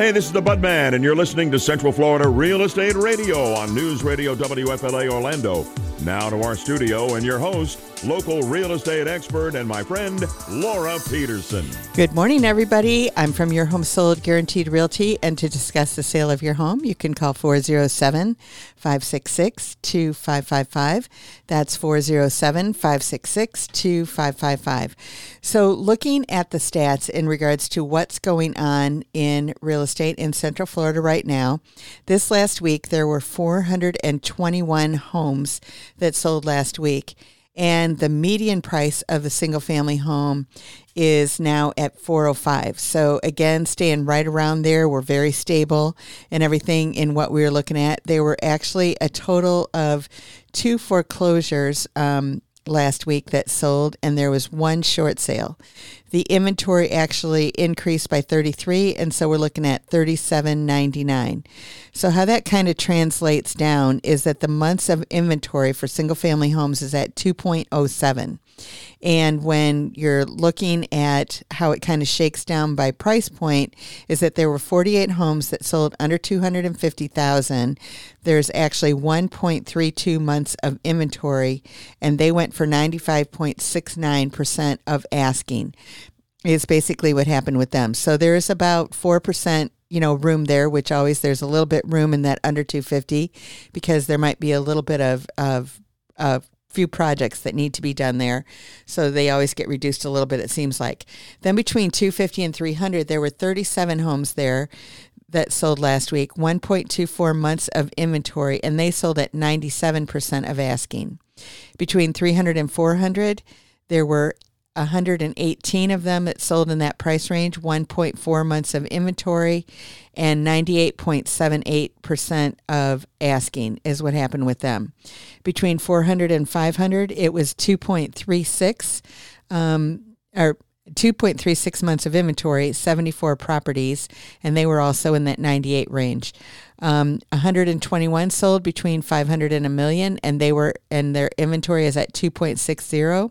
Hey, this is the Budman, and you're listening to Central Florida Real Estate Radio on News Radio WFLA Orlando. Now to our studio and your host, local real estate expert and my friend, Laura Peterson. Good morning, everybody. I'm from Your Home Sold Guaranteed Realty, and to discuss the sale of your home, you can call 407 566 2555. That's 407 566 2555. So, looking at the stats in regards to what's going on in real estate in Central Florida right now, this last week there were 421 homes that sold last week. And the median price of a single family home is now at 405 so again staying right around there we're very stable and everything in what we were looking at. There were actually a total of two foreclosures um, last week that sold and there was one short sale. The inventory actually increased by 33 and so we're looking at 37.99 so how that kind of translates down is that the months of inventory for single family homes is at 2.07 and when you're looking at how it kind of shakes down by price point, is that there were 48 homes that sold under 250,000. There's actually 1.32 months of inventory, and they went for 95.69% of asking. Is basically what happened with them. So there's about 4% you know room there which always there's a little bit room in that under 250 because there might be a little bit of of of few projects that need to be done there. So they always get reduced a little bit, it seems like. Then between 250 and 300, there were 37 homes there that sold last week, 1.24 months of inventory, and they sold at 97% of asking. Between 300 and 400, there were 118 of them that sold in that price range, 1.4 months of inventory, and 98.78% of asking is what happened with them. Between 400 and 500, it was 2.36 um, or 2.36 months of inventory, 74 properties, and they were also in that 98 range. Um, 121 sold between 500 and a million, and they were and their inventory is at 2.60.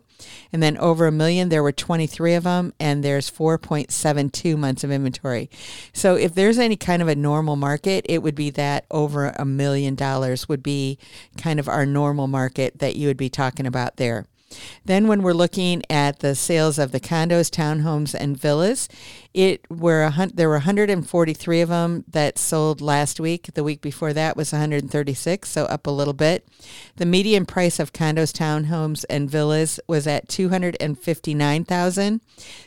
And then over a million, there were 23 of them, and there's 4.72 months of inventory. So if there's any kind of a normal market, it would be that over a million dollars would be kind of our normal market that you would be talking about there. Then, when we're looking at the sales of the condos, townhomes, and villas, it were a, there were 143 of them that sold last week. The week before that was 136, so up a little bit. The median price of condos, townhomes, and villas was at 259,000,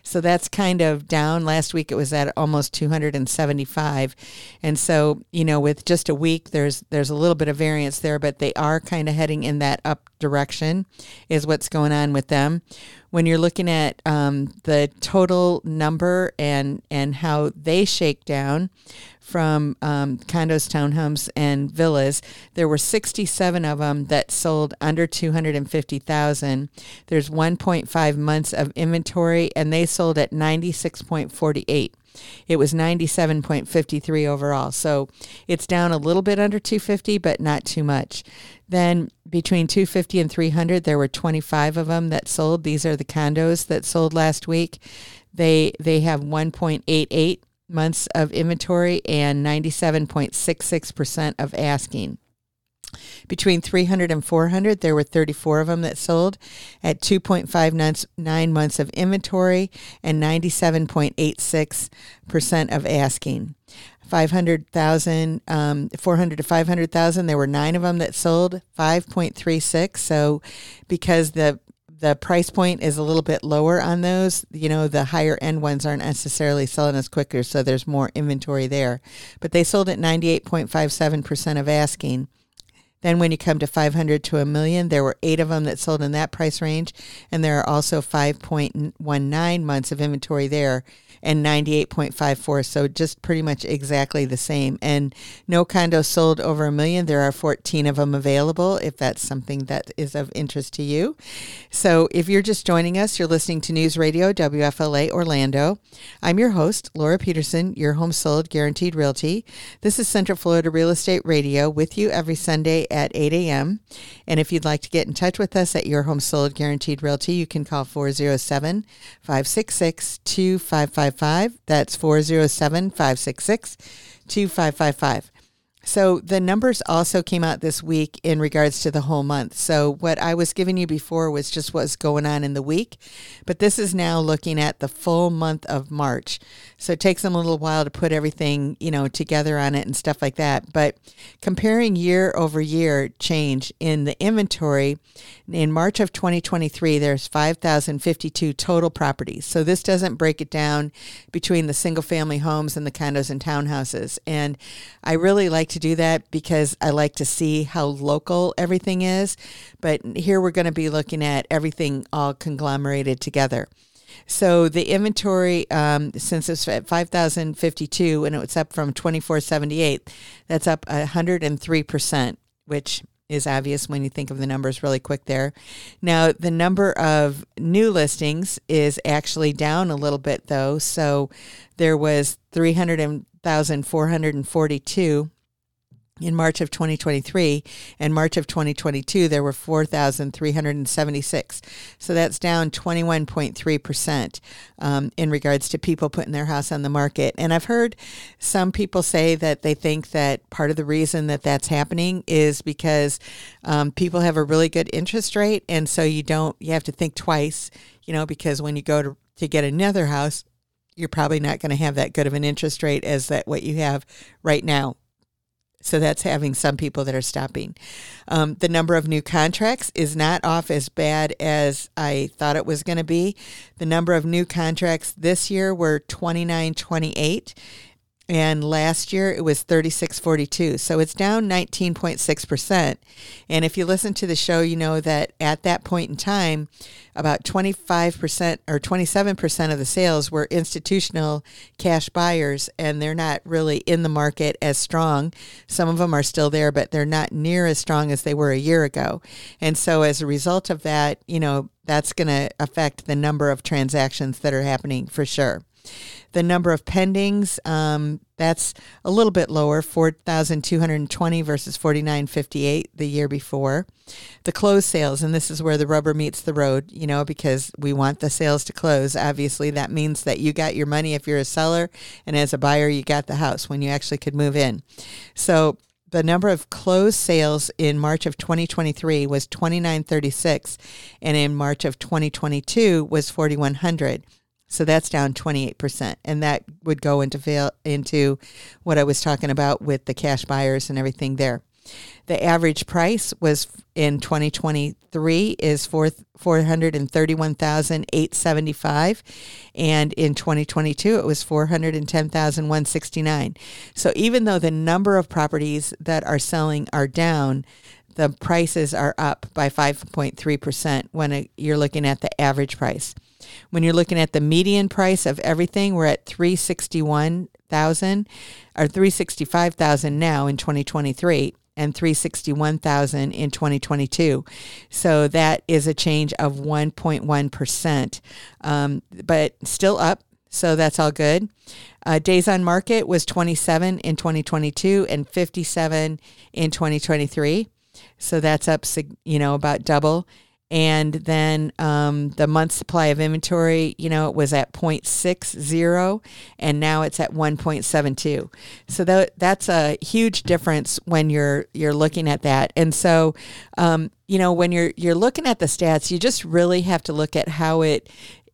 so that's kind of down. Last week it was at almost 275, and so you know with just a week there's there's a little bit of variance there, but they are kind of heading in that up direction, is what's going on with them when you're looking at um, the total number and and how they shake down from um, condos, townhomes, and villas, there were 67 of them that sold under 250,000. There's 1.5 months of inventory, and they sold at 96.48. It was 97.53 overall. So it's down a little bit under 250, but not too much. Then between 250 and 300, there were 25 of them that sold. These are the condos that sold last week. They they have 1.88 months of inventory and 97.66% of asking. Between 300 and 400, there were 34 of them that sold at 2.59 months of inventory and 97.86% of asking. 500,000, um, 400 to 500,000, there were nine of them that sold, 5.36. So because the the price point is a little bit lower on those. You know, the higher end ones aren't necessarily selling as quicker, so there's more inventory there. But they sold at 98.57% of asking. Then when you come to 500 to a million, there were eight of them that sold in that price range, and there are also 5.19 months of inventory there and 98.54. So just pretty much exactly the same. And no condos sold over a million. There are 14 of them available if that's something that is of interest to you. So if you're just joining us, you're listening to News Radio WFLA Orlando. I'm your host, Laura Peterson, your home sold guaranteed realty. This is Central Florida Real Estate Radio with you every Sunday at 8 a.m. And if you'd like to get in touch with us at Your Home Sold Guaranteed Realty, you can call 407 566 2555. That's 407 566 2555. So the numbers also came out this week in regards to the whole month. So what I was giving you before was just what's going on in the week, but this is now looking at the full month of March. So it takes them a little while to put everything, you know, together on it and stuff like that. But comparing year over year change in the inventory in March of 2023, there's 5,052 total properties. So this doesn't break it down between the single family homes and the condos and townhouses. And I really like to do that because I like to see how local everything is. But here we're going to be looking at everything all conglomerated together. So the inventory, um, since it's at 5,052 and it's up from 2478, that's up 103%, which is obvious when you think of the numbers really quick there. Now, the number of new listings is actually down a little bit though. So there was 300,442 in March of 2023 and March of 2022 there were 4,376 so that's down 21.3% um, in regards to people putting their house on the market. And I've heard some people say that they think that part of the reason that that's happening is because um, people have a really good interest rate. And so you don't you have to think twice you know because when you go to, to get another house you're probably not going to have that good of an interest rate as that what you have right now so that's having some people that are stopping. Um, the number of new contracts is not off as bad as I thought it was going to be. The number of new contracts this year were 2928 and last year it was 3642 so it's down 19.6% and if you listen to the show you know that at that point in time about 25% or 27% of the sales were institutional cash buyers and they're not really in the market as strong. Some of them are still there but they're not near as strong as they were a year ago. And so as a result of that you know that's going to affect the number of transactions that are happening for sure the number of pendings, um, that's a little bit lower, 4,220 versus 4,958 the year before. The closed sales, and this is where the rubber meets the road, you know, because we want the sales to close. Obviously, that means that you got your money if you're a seller, and as a buyer, you got the house when you actually could move in. So the number of closed sales in March of 2023 was 2936 and in March of 2022 was 4100 so that's down 28%. And that would go into fail, into what I was talking about with the cash buyers and everything there. The average price was in 2023 is 4 431,875 and in 2022 it was 410,169. So even though the number of properties that are selling are down, the prices are up by 5.3% when uh, you're looking at the average price. When you're looking at the median price of everything, we're at 361,000 or 365,000 now in 2023 and 361,000 in 2022. So that is a change of 1.1%, um, but still up. So that's all good. Uh, days on market was 27 in 2022 and 57 in 2023. So that's up, you know, about double and then um, the month supply of inventory you know it was at 0.60 and now it's at 1.72 so that that's a huge difference when you're you're looking at that. And so um, you know when you're you're looking at the stats you just really have to look at how it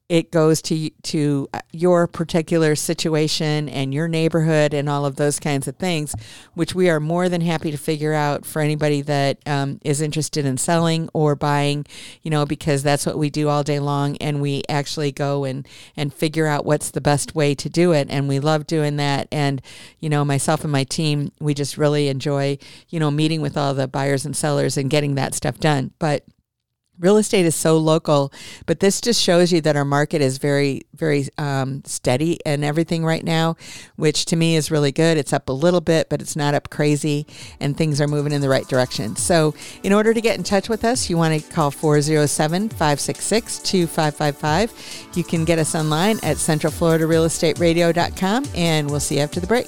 it goes to to your particular situation and your neighborhood and all of those kinds of things, which we are more than happy to figure out for anybody that um, is interested in selling or buying. You know, because that's what we do all day long, and we actually go and and figure out what's the best way to do it, and we love doing that. And you know, myself and my team, we just really enjoy you know meeting with all the buyers and sellers and getting that stuff done, but real estate is so local, but this just shows you that our market is very, very um, steady and everything right now, which to me is really good. It's up a little bit, but it's not up crazy, and things are moving in the right direction. So, in order to get in touch with us, you want to call 407 566 2555. You can get us online at centralfloridarealestateradio.com, and we'll see you after the break.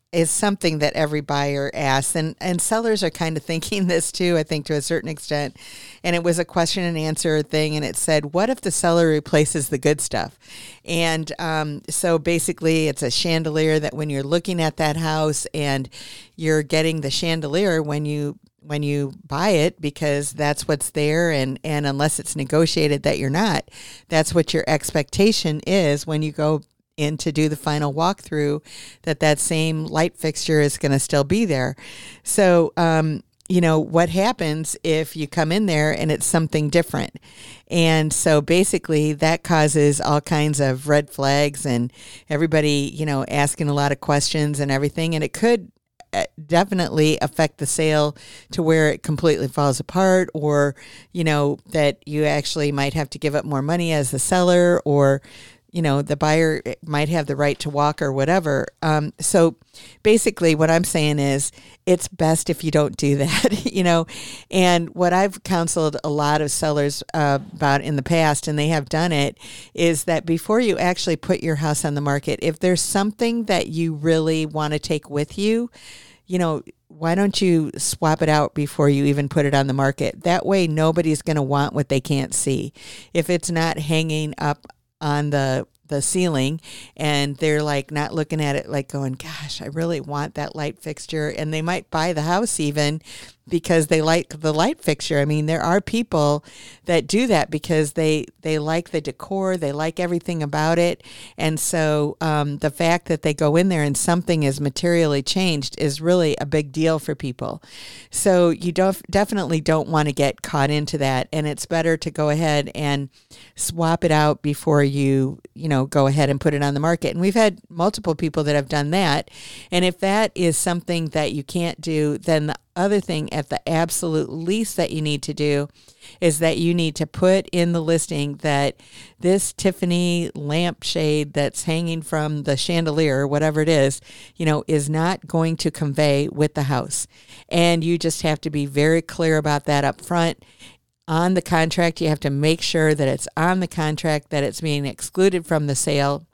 is something that every buyer asks and and sellers are kind of thinking this too i think to a certain extent. And it was a question and answer thing and it said what if the seller replaces the good stuff? And um, so basically it's a chandelier that when you're looking at that house and you're getting the chandelier when you when you buy it because that's what's there and and unless it's negotiated that you're not that's what your expectation is when you go in to do the final walkthrough that that same light fixture is going to still be there. So, um, you know, what happens if you come in there and it's something different? And so basically that causes all kinds of red flags and everybody, you know, asking a lot of questions and everything. And it could uh, definitely affect the sale to where it completely falls apart or you know that you actually might have to give up more money as the seller or you know the buyer might have the right to walk or whatever um, so basically what i'm saying is it's best if you don't do that you know and what i've counseled a lot of sellers uh, about in the past and they have done it is that before you actually put your house on the market if there's something that you really want to take with you you know why don't you swap it out before you even put it on the market? That way, nobody's going to want what they can't see. If it's not hanging up on the the ceiling and they're like not looking at it like going gosh i really want that light fixture. And they might buy the house even because they like the light fixture. I mean, there are people that do that because they they like the decor, they like everything about it, and so um, the fact that they go in there and something is materially changed is really a big deal for people. So you don't definitely don't want to get caught into that, and it's better to go ahead and swap it out before you you know go ahead and put it on the market. And we've had multiple people that have done that, and if that is something that you can't do, then the other thing at the absolute least that you need to do is that you need to put in the listing that this Tiffany lampshade that's hanging from the chandelier whatever it is, you know, is not going to convey with the house. And you just have to be very clear about that up front on the contract. You have to make sure that it's on the contract, that it's being excluded from the sale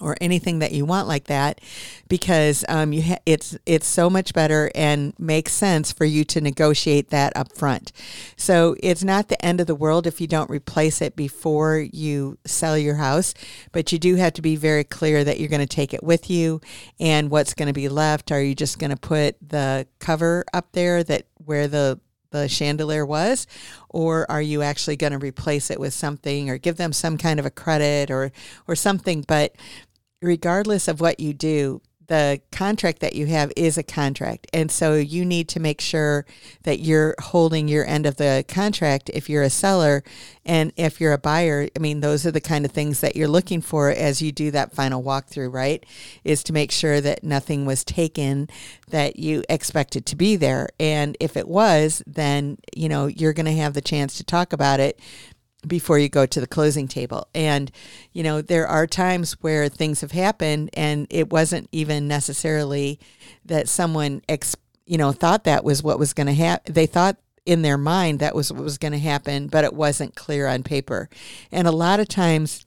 or anything that you want like that because um, you ha- it's it's so much better and makes sense for you to negotiate that up front. So it's not the end of the world if you don't replace it before you sell your house, but you do have to be very clear that you're going to take it with you and what's going to be left. Are you just going to put the cover up there that where the the chandelier was or are you actually going to replace it with something or give them some kind of a credit or or something but regardless of what you do the contract that you have is a contract. And so you need to make sure that you're holding your end of the contract if you're a seller. And if you're a buyer, I mean, those are the kind of things that you're looking for as you do that final walkthrough, right? Is to make sure that nothing was taken that you expected to be there. And if it was, then, you know, you're going to have the chance to talk about it before you go to the closing table. And, you know, there are times where things have happened and it wasn't even necessarily that someone, ex, you know, thought that was what was going to happen. They thought in their mind that was what was going to happen, but it wasn't clear on paper. And a lot of times,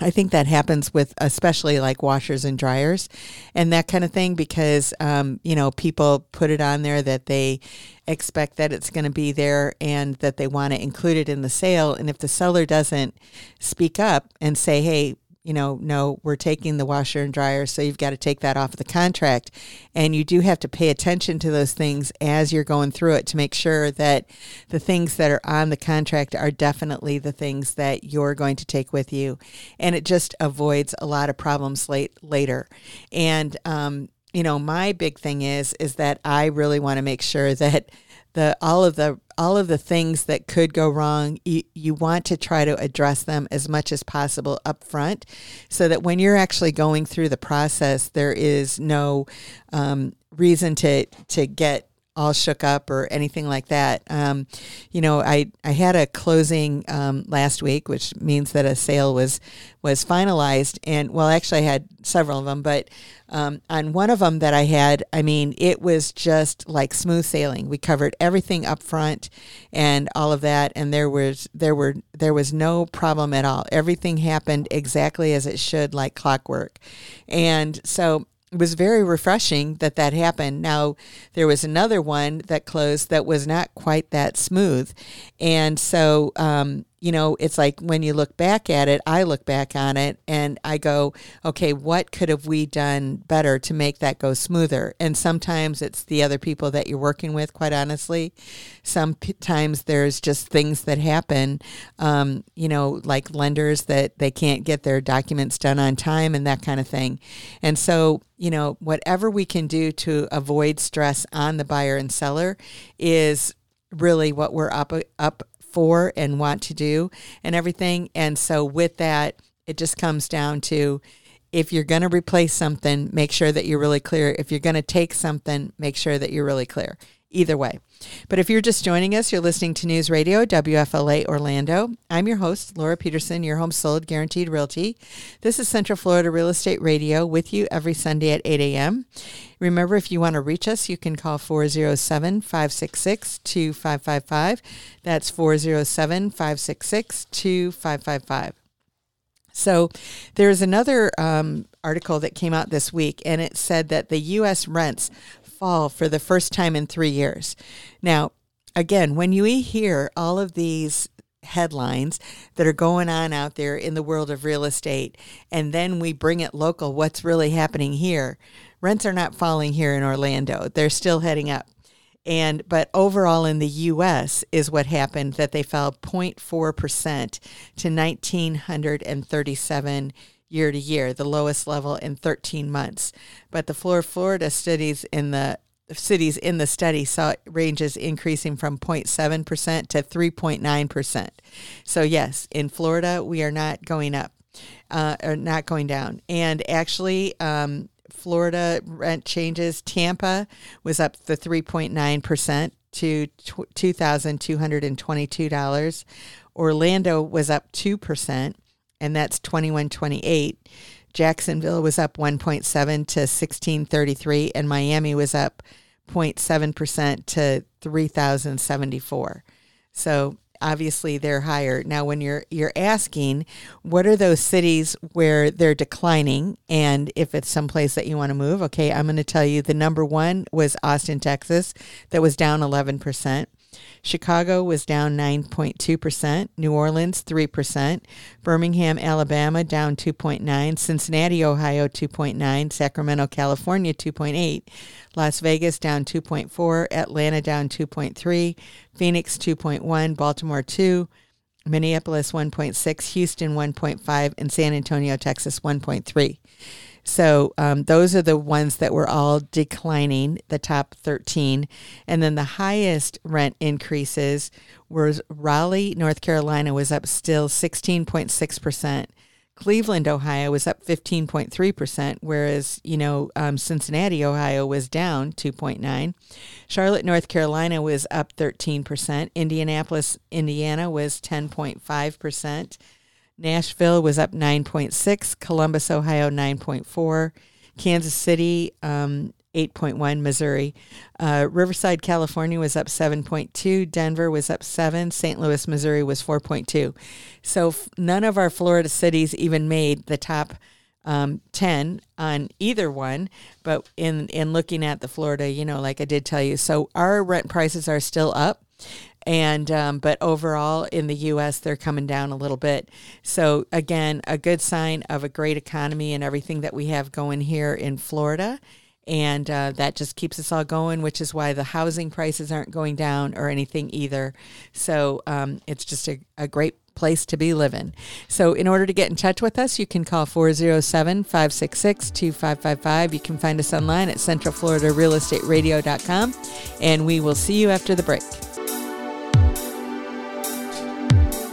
I think that happens with especially like washers and dryers and that kind of thing because, um, you know, people put it on there that they expect that it's going to be there and that they want to include it in the sale. And if the seller doesn't speak up and say, hey, you know, no, we're taking the washer and dryer, so you've got to take that off of the contract. And you do have to pay attention to those things as you're going through it to make sure that the things that are on the contract are definitely the things that you're going to take with you. And it just avoids a lot of problems late later. And um, you know, my big thing is is that I really want to make sure that the all of the all of the things that could go wrong you, you want to try to address them as much as possible up front so that when you're actually going through the process there is no um, reason to to get all shook up or anything like that. Um, you know, I I had a closing um, last week, which means that a sale was was finalized, and well, actually, I had several of them, but um, on one of them that I had, I mean, it was just like smooth sailing. We covered everything up front and all of that, and there was there were there was no problem at all. Everything happened exactly as it should, like clockwork, and so it was very refreshing that that happened. Now, there was another one that closed that was not quite that smooth. And so, um, you know, it's like when you look back at it, I look back on it and I go, okay, what could have we done better to make that go smoother? And sometimes it's the other people that you're working with, quite honestly. Sometimes there's just things that happen, um, you know, like lenders that they can't get their documents done on time and that kind of thing. And so, you know, whatever we can do to avoid stress on the buyer and seller is really what we're up up for and want to do and everything. And so with that, it just comes down to if you're going to replace something, make sure that you're really clear. If you're going to take something, make sure that you're really clear. Either way. But if you're just joining us, you're listening to News Radio WFLA Orlando. I'm your host, Laura Peterson, your home sold guaranteed realty. This is Central Florida Real Estate Radio with you every Sunday at 8 a.m. Remember, if you want to reach us, you can call 407 566 2555. That's 407 566 2555. So there's another um, article that came out this week, and it said that the U.S. rents fall for the first time in three years. Now, again, when you hear all of these headlines that are going on out there in the world of real estate, and then we bring it local, what's really happening here? Rents are not falling here in Orlando, they're still heading up. And but overall in the US is what happened that they fell 0.4% to 1937 year to year, the lowest level in 13 months. But the Florida studies in the cities in the study saw ranges increasing from 0.7% to 3.9%. So yes, in Florida, we are not going up, uh, or not going down. And actually, um, Florida rent changes. Tampa was up the 3.9% to $2,222. Orlando was up 2% and that's 2128. Jacksonville was up 1.7 to 1633 and Miami was up 0.7% to 3074. So obviously they're higher. Now when you're you're asking what are those cities where they're declining and if it's someplace that you want to move, okay, I'm going to tell you the number 1 was Austin, Texas that was down 11%. Chicago was down 9.2%, New Orleans 3%, Birmingham, Alabama down 2.9, Cincinnati, Ohio 2.9, Sacramento, California 2.8, Las Vegas down 2.4, Atlanta down 2.3, Phoenix 2.1, Baltimore 2, Minneapolis 1.6, Houston 1.5, and San Antonio, Texas 1.3. So um, those are the ones that were all declining, the top 13. And then the highest rent increases was Raleigh, North Carolina was up still 16.6%. Cleveland, Ohio was up 15.3%, whereas, you know, um, Cincinnati, Ohio was down 2.9. Charlotte, North Carolina was up 13%. Indianapolis, Indiana was 10.5%. Nashville was up 9.6, Columbus, Ohio 9.4, Kansas City um, 8.1, Missouri. Uh, Riverside, California was up 7.2, Denver was up 7, St. Louis, Missouri was 4.2. So f- none of our Florida cities even made the top um, 10 on either one. But in, in looking at the Florida, you know, like I did tell you, so our rent prices are still up and um, but overall in the U.S. they're coming down a little bit. So again, a good sign of a great economy and everything that we have going here in Florida, and uh, that just keeps us all going. Which is why the housing prices aren't going down or anything either. So um, it's just a, a great place to be living. So, in order to get in touch with us, you can call 407 566 2555. You can find us online at centralfloridarealestateradio.com, and we will see you after the break.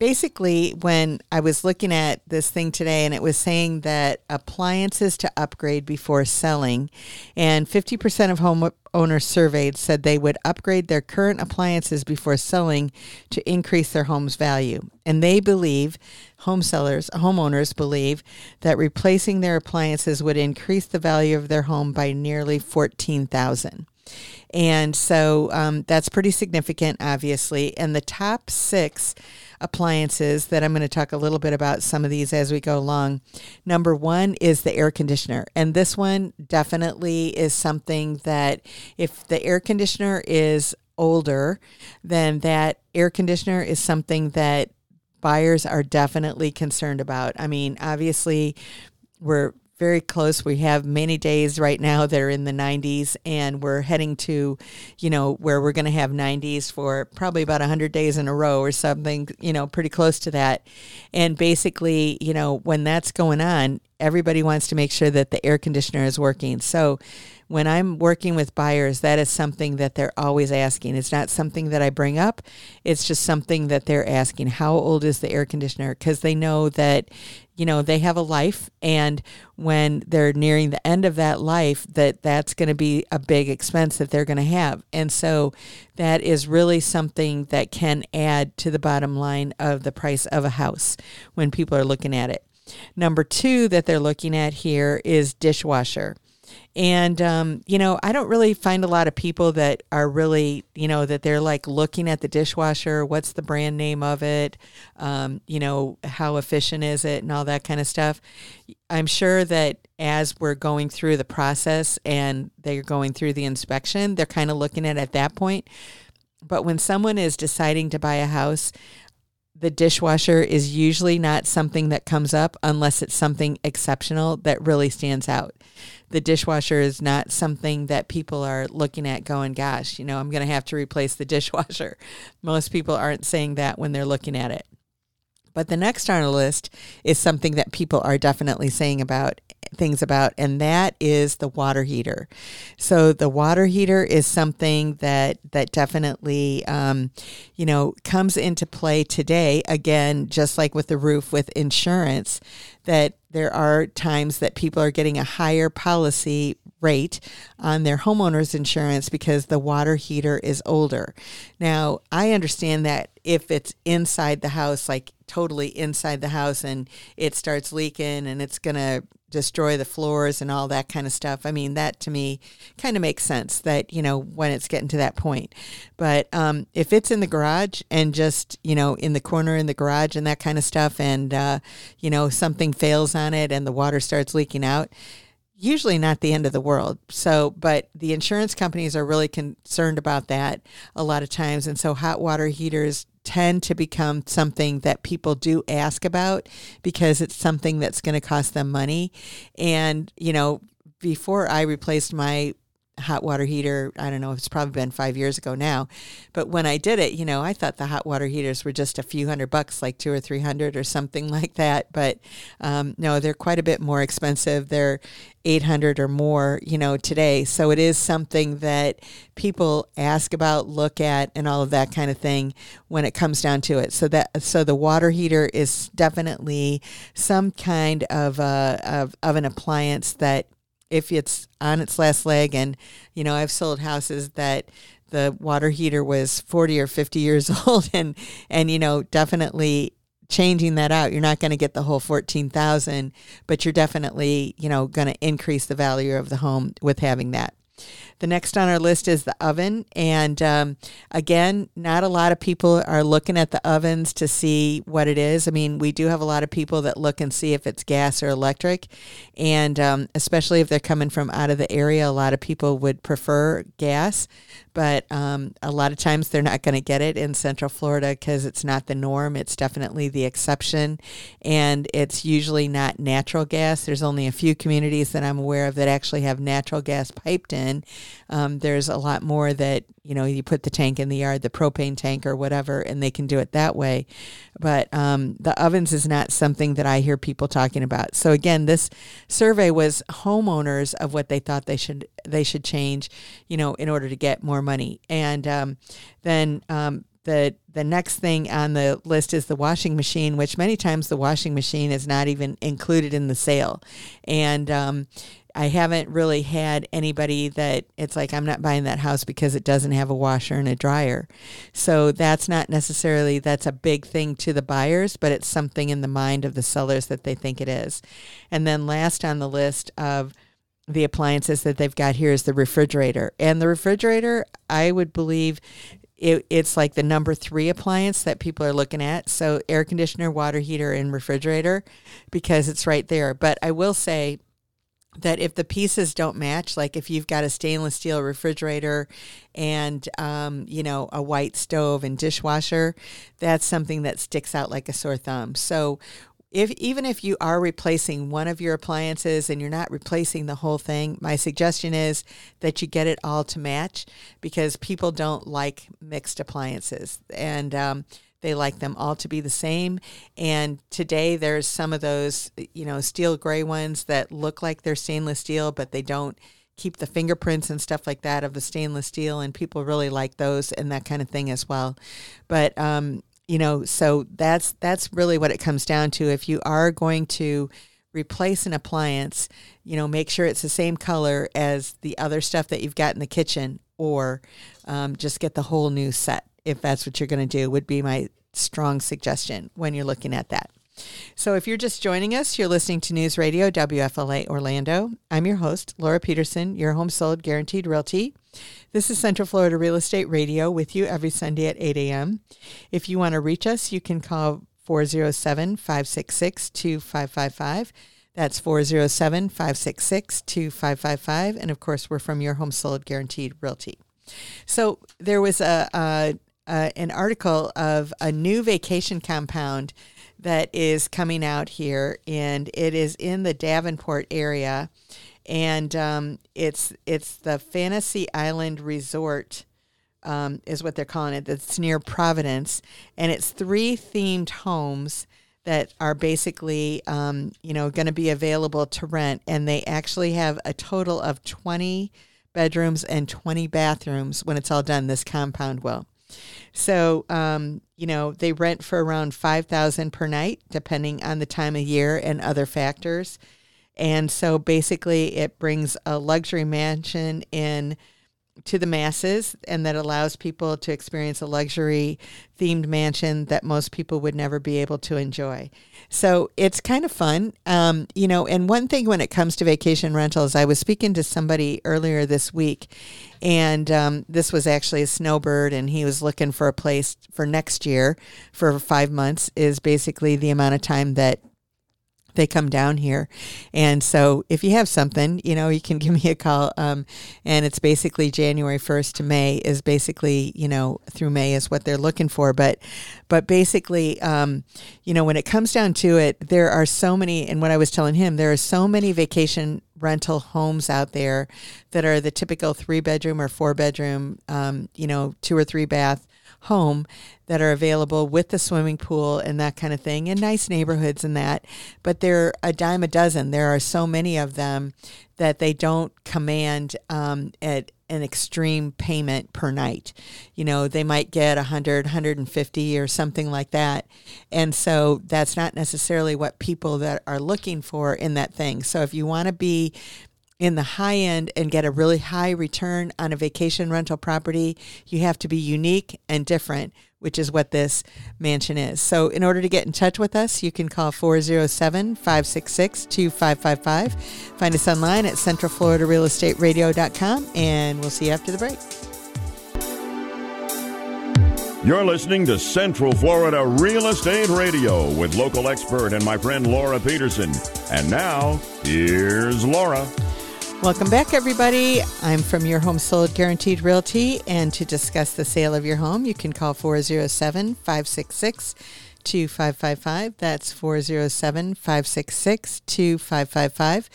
basically, when I was looking at this thing today, and it was saying that appliances to upgrade before selling, and 50% of home owners surveyed said they would upgrade their current appliances before selling to increase their home's value. And they believe, home sellers, homeowners believe, that replacing their appliances would increase the value of their home by nearly 14000 and so um, that's pretty significant, obviously. And the top six appliances that I'm going to talk a little bit about some of these as we go along. Number one is the air conditioner. And this one definitely is something that if the air conditioner is older, then that air conditioner is something that buyers are definitely concerned about. I mean, obviously, we're very close. We have many days right now that are in the 90s, and we're heading to, you know, where we're going to have 90s for probably about 100 days in a row or something, you know, pretty close to that. And basically, you know, when that's going on, everybody wants to make sure that the air conditioner is working. So, when I'm working with buyers, that is something that they're always asking. It's not something that I bring up. It's just something that they're asking. How old is the air conditioner? Because they know that, you know, they have a life and when they're nearing the end of that life that that's going to be a big expense that they're going to have. And so that is really something that can add to the bottom line of the price of a house when people are looking at it. Number 2 that they're looking at here is dishwasher. And, um, you know, I don't really find a lot of people that are really, you know, that they're like looking at the dishwasher, what's the brand name of it, um, you know, how efficient is it, and all that kind of stuff. I'm sure that as we're going through the process and they're going through the inspection, they're kind of looking at it at that point. But when someone is deciding to buy a house, the dishwasher is usually not something that comes up unless it's something exceptional that really stands out. The dishwasher is not something that people are looking at going, gosh, you know, I'm going to have to replace the dishwasher. Most people aren't saying that when they're looking at it. But the next on the list is something that people are definitely saying about things about, and that is the water heater. So the water heater is something that that definitely, um, you know, comes into play today. Again, just like with the roof with insurance, that there are times that people are getting a higher policy rate on their homeowner's insurance because the water heater is older. Now, I understand that if it's inside the house, like totally inside the house, and it starts leaking and it's going to destroy the floors and all that kind of stuff. I mean, that to me kind of makes sense that, you know, when it's getting to that point. But um, if it's in the garage and just, you know, in the corner in the garage and that kind of stuff, and, uh, you know, something fails on it and the water starts leaking out, usually not the end of the world. So, but the insurance companies are really concerned about that a lot of times. And so hot water heaters tend to become something that people do ask about because it's something that's going to cost them money. And, you know, before I replaced my hot water heater. I don't know, it's probably been five years ago now. But when I did it, you know, I thought the hot water heaters were just a few hundred bucks, like two or three hundred or something like that. But um, no, they're quite a bit more expensive. They're 800 or more, you know, today. So it is something that people ask about, look at, and all of that kind of thing when it comes down to it. So that so the water heater is definitely some kind of a, of, of an appliance that if it's on its last leg. And you know i've sold houses that the water heater was 40 or 50 years old and and you know definitely changing that out. You're not going to get the whole 14,000 but you're definitely you know going to increase the value of the home with having that the next on our list is the oven. And um, again, not a lot of people are looking at the ovens to see what it is. I mean, we do have a lot of people that look and see if it's gas or electric. And um, especially if they're coming from out of the area, a lot of people would prefer gas. But um, a lot of times they're not going to get it in Central Florida because it's not the norm. It's definitely the exception. And it's usually not natural gas. There's only a few communities that I'm aware of that actually have natural gas piped in Um, there's a lot more that you know you put the tank in the yard, the propane tank or whatever, and they can do it that way. But um, the ovens is not something that I hear people talking about. So again, this survey was homeowners of what they thought they should they should change, you know, in order to get more money. And um, then um, the the next thing on the list is the washing machine, which many times the washing machine is not even included in the sale, and um, I haven't really had anybody that it's like I'm not buying that house because it doesn't have a washer and a dryer. So that's not necessarily that's a big thing to the buyers, but it's something in the mind of the sellers that they think it is. And then last on the list of the appliances that they've got here is the refrigerator. And the refrigerator, I would believe it, it's like the number three appliance that people are looking at. So air conditioner, water heater, and refrigerator because it's right there. But I will say that if the pieces don't match, like if you've got a stainless steel refrigerator and, um, you know, a white stove and dishwasher, that's something that sticks out like a sore thumb. So if even if you are replacing one of your appliances and you're not replacing the whole thing, my suggestion is that you get it all to match because people don't like mixed appliances and um, they like them all to be the same. And today there's some of those, you know, steel gray ones that look like they're stainless steel, but they don't keep the fingerprints and stuff like that of the stainless steel and people really like those and that kind of thing as well. But um, you know so that's that's really what it comes down to. If you are going to replace an appliance you know make sure it's the same color as the other stuff that you've got in the kitchen or um, just get the whole new set if that's what you're going to do would be my strong suggestion when you're looking at that so if you're just joining us, you're listening to News Radio WFLA Orlando. I'm your host, Laura Peterson, your home sold guaranteed realty. This is Central Florida Real Estate Radio with you every Sunday at 8 a.m. If you want to reach us, you can call 407 566 2555. That's 407 566 2555. And of course, we're from your home sold guaranteed realty. So there was a, a, a, an article of a new vacation compound that is coming out here, and it is in the Davenport area and um, it's it's the Fantasy Island Resort. Um, is what they're calling it. That's near Providence, and it's three themed homes that are basically, um, you know, going to be available to rent, and they actually have a total of twenty bedrooms and twenty bathrooms when it's all done. This compound will. So, um, you know, they rent for around five thousand per night, depending on the time of year and other factors. And so basically, it brings a luxury mansion in to the masses and that allows people to experience a luxury themed mansion that most people would never be able to enjoy. So it's kind of fun. Um, you know, and one thing when it comes to vacation rentals, I was speaking to somebody earlier this week, and um, this was actually a snowbird, and he was looking for a place for next year for five months, is basically the amount of time that they come down here. And so if you have something, you know, you can give me a call. Um, and it's basically January 1st to May is basically, you know, through May is what they're looking for. But, but basically, um, you know, when it comes down to it, there are so many, and what I was telling him, there are so many vacation rental homes out there that are the typical three bedroom or four bedroom, um, you know, two or three bath home that are available with the swimming pool and that kind of thing and nice neighborhoods and that. But they're a dime a dozen. There are so many of them that they don't command um, at an extreme payment per night. You know they might get 100 150 or something like that. And so that's not necessarily what people that are looking for in that thing. So if you want to be in the high end and get a really high return on a vacation rental property, you have to be unique and different, which is what this mansion is. So, in order to get in touch with us, you can call 407 566 2555. Find us online at centralfloridarealestateradio.com, and we'll see you after the break. You're listening to Central Florida Real Estate Radio with local expert and my friend Laura Peterson. And now, here's Laura. Welcome back, everybody. I'm from Your Home Sold Guaranteed Realty, and to discuss the sale of your home, you can call 407 566 2555. That's 407 566 2555.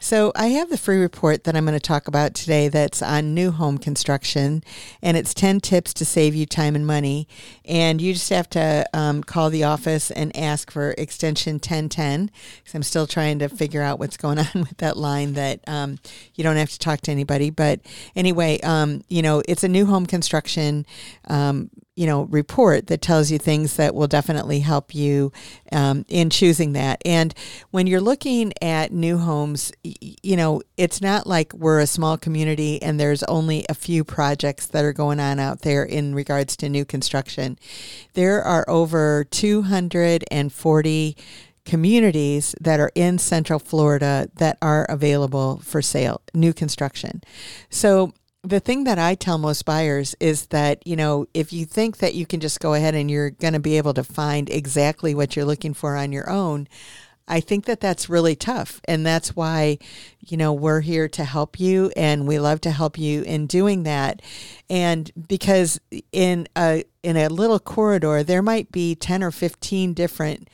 So I have the free report that I'm going to talk about today that's on new home construction, and it's 10 tips to save you time and money. And you just have to um, call the office and ask for extension 1010 because I'm still trying to figure out what's going on with that line that um, you don't have to talk to anybody. But anyway, um, you know, it's a new home construction um, you know report that tells you things that will definitely help you um, in choosing that and when you're looking at new homes you know it's not like we're a small community and there's only a few projects that are going on out there in regards to new construction there are over 240 communities that are in central Florida that are available for sale, new construction. So the thing that I tell most buyers is that, you know, if you think that you can just go ahead and you're going to be able to find exactly what you're looking for on your own, I think that that's really tough. And that's why, you know, we're here to help you and we love to help you in doing that. And because in a in a little corridor there might be 10 or 15 different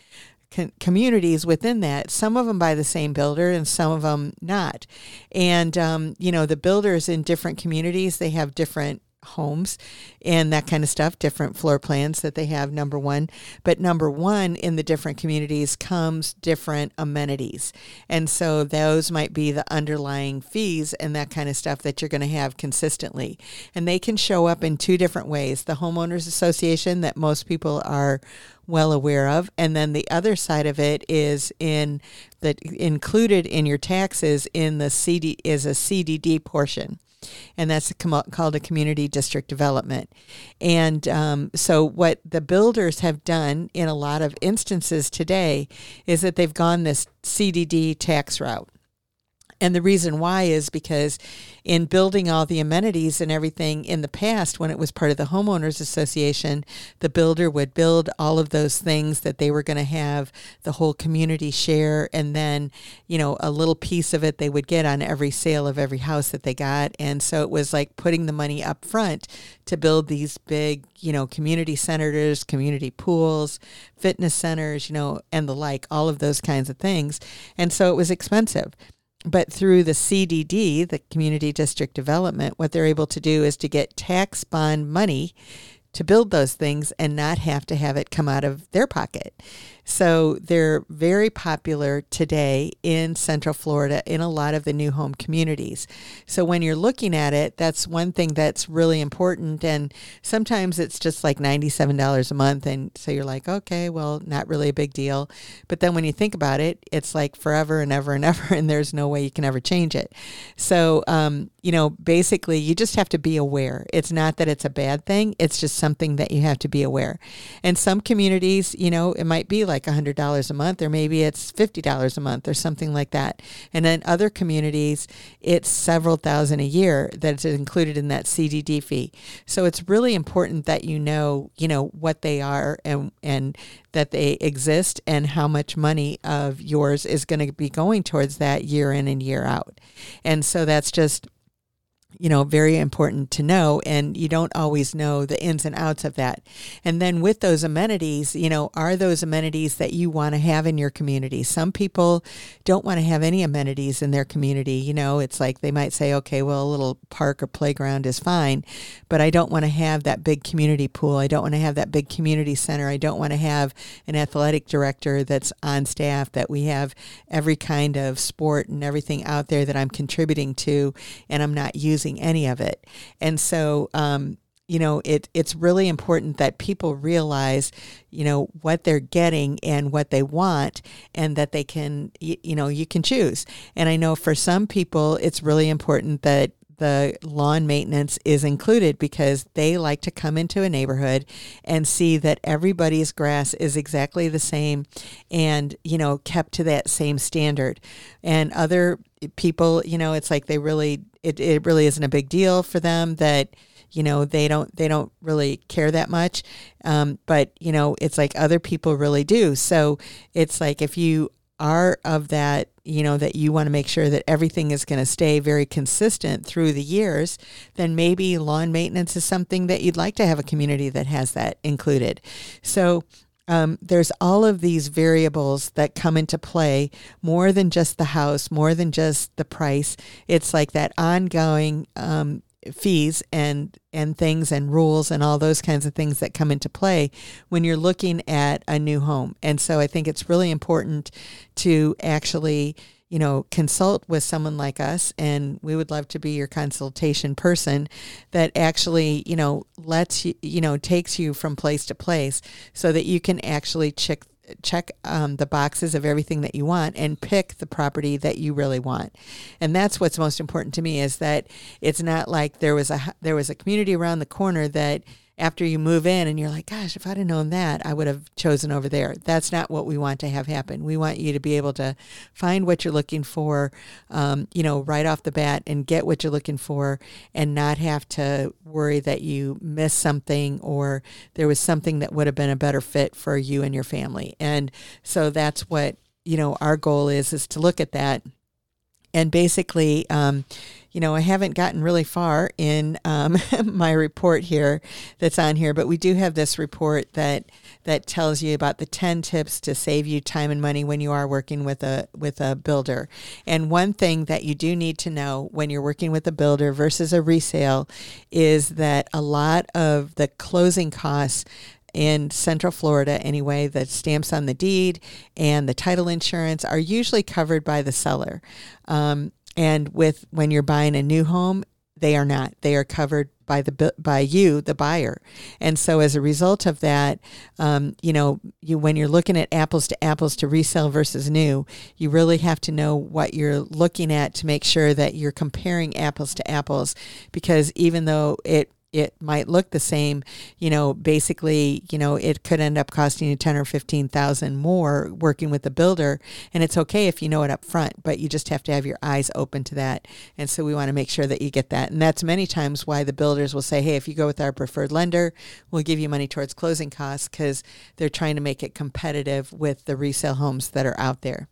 communities within that. Some of them by the same builder, and some of them not. And um, you know, the builders in different communities they have different homes and that kind of stuff, different floor plans that they have, number one. But number one, in the different communities comes different amenities. And so those might be the underlying fees and that kind of stuff that you're going to have consistently. And they can show up in two different ways the homeowners association that most people are well aware of and then the other side of it is in that included in your taxes in the CD is a CDD portion and that's called a community district development. And um, so, what the builders have done in a lot of instances today is that they've gone this CDD tax route. And the reason why is because in building all the amenities and everything in the past, when it was part of the homeowners association, the builder would build all of those things that they were going to have the whole community share. And then, you know, a little piece of it they would get on every sale of every house that they got. And so it was like putting the money up front to build these big, you know, community centers, community pools, fitness centers, you know, and the like, all of those kinds of things. And so it was expensive but through the CDD, the Community District Development, what they're able to do is to get tax bond money to build those things and not have to have it come out of their pocket. So they're very popular today in Central Florida in a lot of the new home communities. So when you're looking at it, that's one thing that's really important. And sometimes it's just like $97 a month. And so you're like, okay, well, not really a big deal. But then when you think about it, it's like forever and ever and ever, and there's no way you can ever change it. So, um, you know, basically, you just have to be aware. It's not that it's a bad thing, it's just something that you have to be aware. And some communities, you know, it might be like like $100 a month, or maybe it's $50 a month, or something like that. And then other communities, it's several thousand a year that's included in that CDD fee. So it's really important that you know, you know, what they are and and that they exist and how much money of yours is going to be going towards that year in and year out. And so that's just you know, very important to know. And you don't always know the ins and outs of that. And then with those amenities, you know, are those amenities that you want to have in your community? Some people don't want to have any amenities in their community. You know, it's like they might say, okay, well, a little park or playground is fine, but I don't want to have that big community pool. I don't want to have that big community center. I don't want to have an athletic director that's on staff, that we have every kind of sport and everything out there that I'm contributing to and I'm not using using any of it. And so, um, you know, it, it's really important that people realize, you know, what they're getting and what they want and that they can, you, you know, you can choose. And I know for some people, it's really important that the lawn maintenance is included because they like to come into a neighborhood and see that everybody's grass is exactly the same and you know kept to that same standard and other people you know it's like they really it, it really isn't a big deal for them that you know they don't they don't really care that much. Um, but you know it's like other people really do. So it's like if you are of that you know that you want to make sure that everything is going to stay very consistent through the years then maybe lawn maintenance is something that you'd like to have a community that has that included. So um, there's all of these variables that come into play more than just the house, more than just the price. It's like that ongoing um, fees and and things and rules and all those kinds of things that come into play when you're looking at a new home. And so I think it's really important to actually you know, consult with someone like us, and we would love to be your consultation person that actually, you know, lets you, you know, takes you from place to place so that you can actually check check um, the boxes of everything that you want and pick the property that you really want. And that's what's most important to me is that it's not like there was a there was a community around the corner that after you move in and you're like, gosh, if I'd have known that, I would have chosen over there. That's not what we want to have happen. We want you to be able to find what you're looking for, um, you know, right off the bat and get what you're looking for and not have to worry that you missed something or there was something that would have been a better fit for you and your family. And so that's what, you know, our goal is, is to look at that and basically, um, you know, I haven't gotten really far in um, my report here that's on here, but we do have this report that that tells you about the 10 tips to save you time and money when you are working with a with a builder. And one thing that you do need to know when you're working with a builder versus a resale is that a lot of the closing costs in Central Florida anyway, the stamps on the deed and the title insurance are usually covered by the seller. Um, and with when you're buying a new home, they are not. They are covered by the by you, the buyer. And so as a result of that, um, you know, you when you're looking at apples to apples to resell versus new, you really have to know what you're looking at to make sure that you're comparing apples to apples. Because even though it it might look the same, you know, basically, you know, it could end up costing you 10 or 15,000 more working with the builder. And it's okay if you know it up front, but you just have to have your eyes open to that. And so we want to make sure that you get that. And that's many times why the builders will say, hey, if you go with our preferred lender, we'll give you money towards closing costs because they're trying to make it competitive with the resale homes that are out there.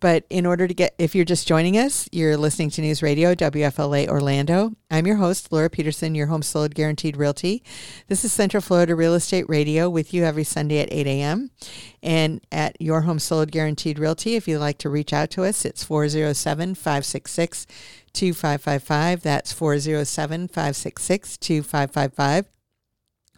But in order to get, if you're just joining us, you're listening to News Radio WFLA Orlando. I'm your host, Laura Peterson, your home sold guaranteed realty. This is Central Florida Real Estate Radio with you every Sunday at 8 a.m. And at Your Home Sold Guaranteed Realty, if you'd like to reach out to us, it's 407 566 2555. That's 407 566 2555.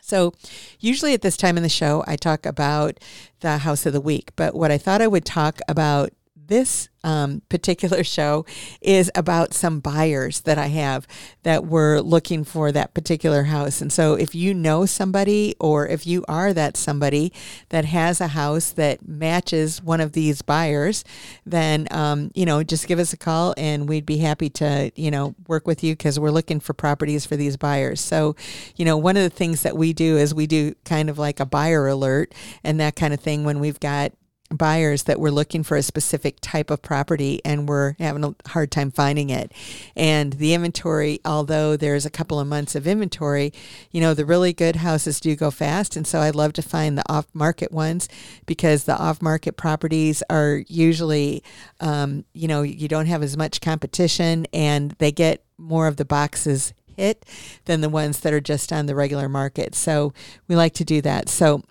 So, usually at this time in the show, I talk about the house of the week. But what I thought I would talk about this um, particular show is about some buyers that I have that were looking for that particular house. And so, if you know somebody, or if you are that somebody that has a house that matches one of these buyers, then um, you know just give us a call, and we'd be happy to you know work with you because we're looking for properties for these buyers. So, you know, one of the things that we do is we do kind of like a buyer alert and that kind of thing when we've got buyers that were looking for a specific type of property and were having a hard time finding it. And the inventory, although there's a couple of months of inventory, you know, the really good houses do go fast. And so I love to find the off market ones because the off market properties are usually, um, you know, you don't have as much competition and they get more of the boxes hit than the ones that are just on the regular market. So we like to do that. So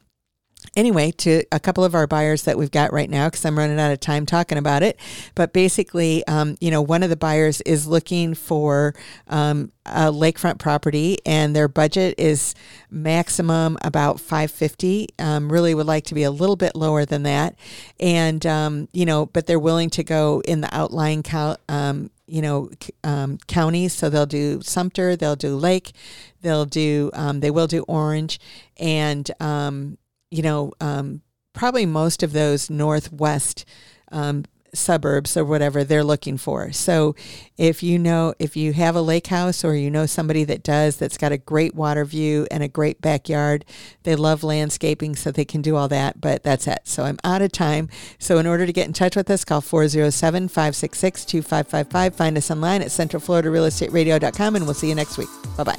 anyway, to a couple of our buyers that we've got right now, because I'm running out of time talking about it. But basically, um, you know, one of the buyers is looking for um, a lakefront property, and their budget is maximum about 550. Um, really would like to be a little bit lower than that, and um, you know, but they're willing to go in the outlying count um, you know um, counties so they'll do sumter they'll do lake they'll do um, they will do orange and um, you know, um, probably most of those northwest um, suburbs or whatever they're looking for. So if you know, if you have a lake house or you know somebody that does, that's got a great water view and a great backyard, they love landscaping, so they can do all that. But that's it. So I'm out of time. So in order to get in touch with us, call 407 566 2555. Find us online at centralfloridarealestateradio.com and we'll see you next week. Bye bye.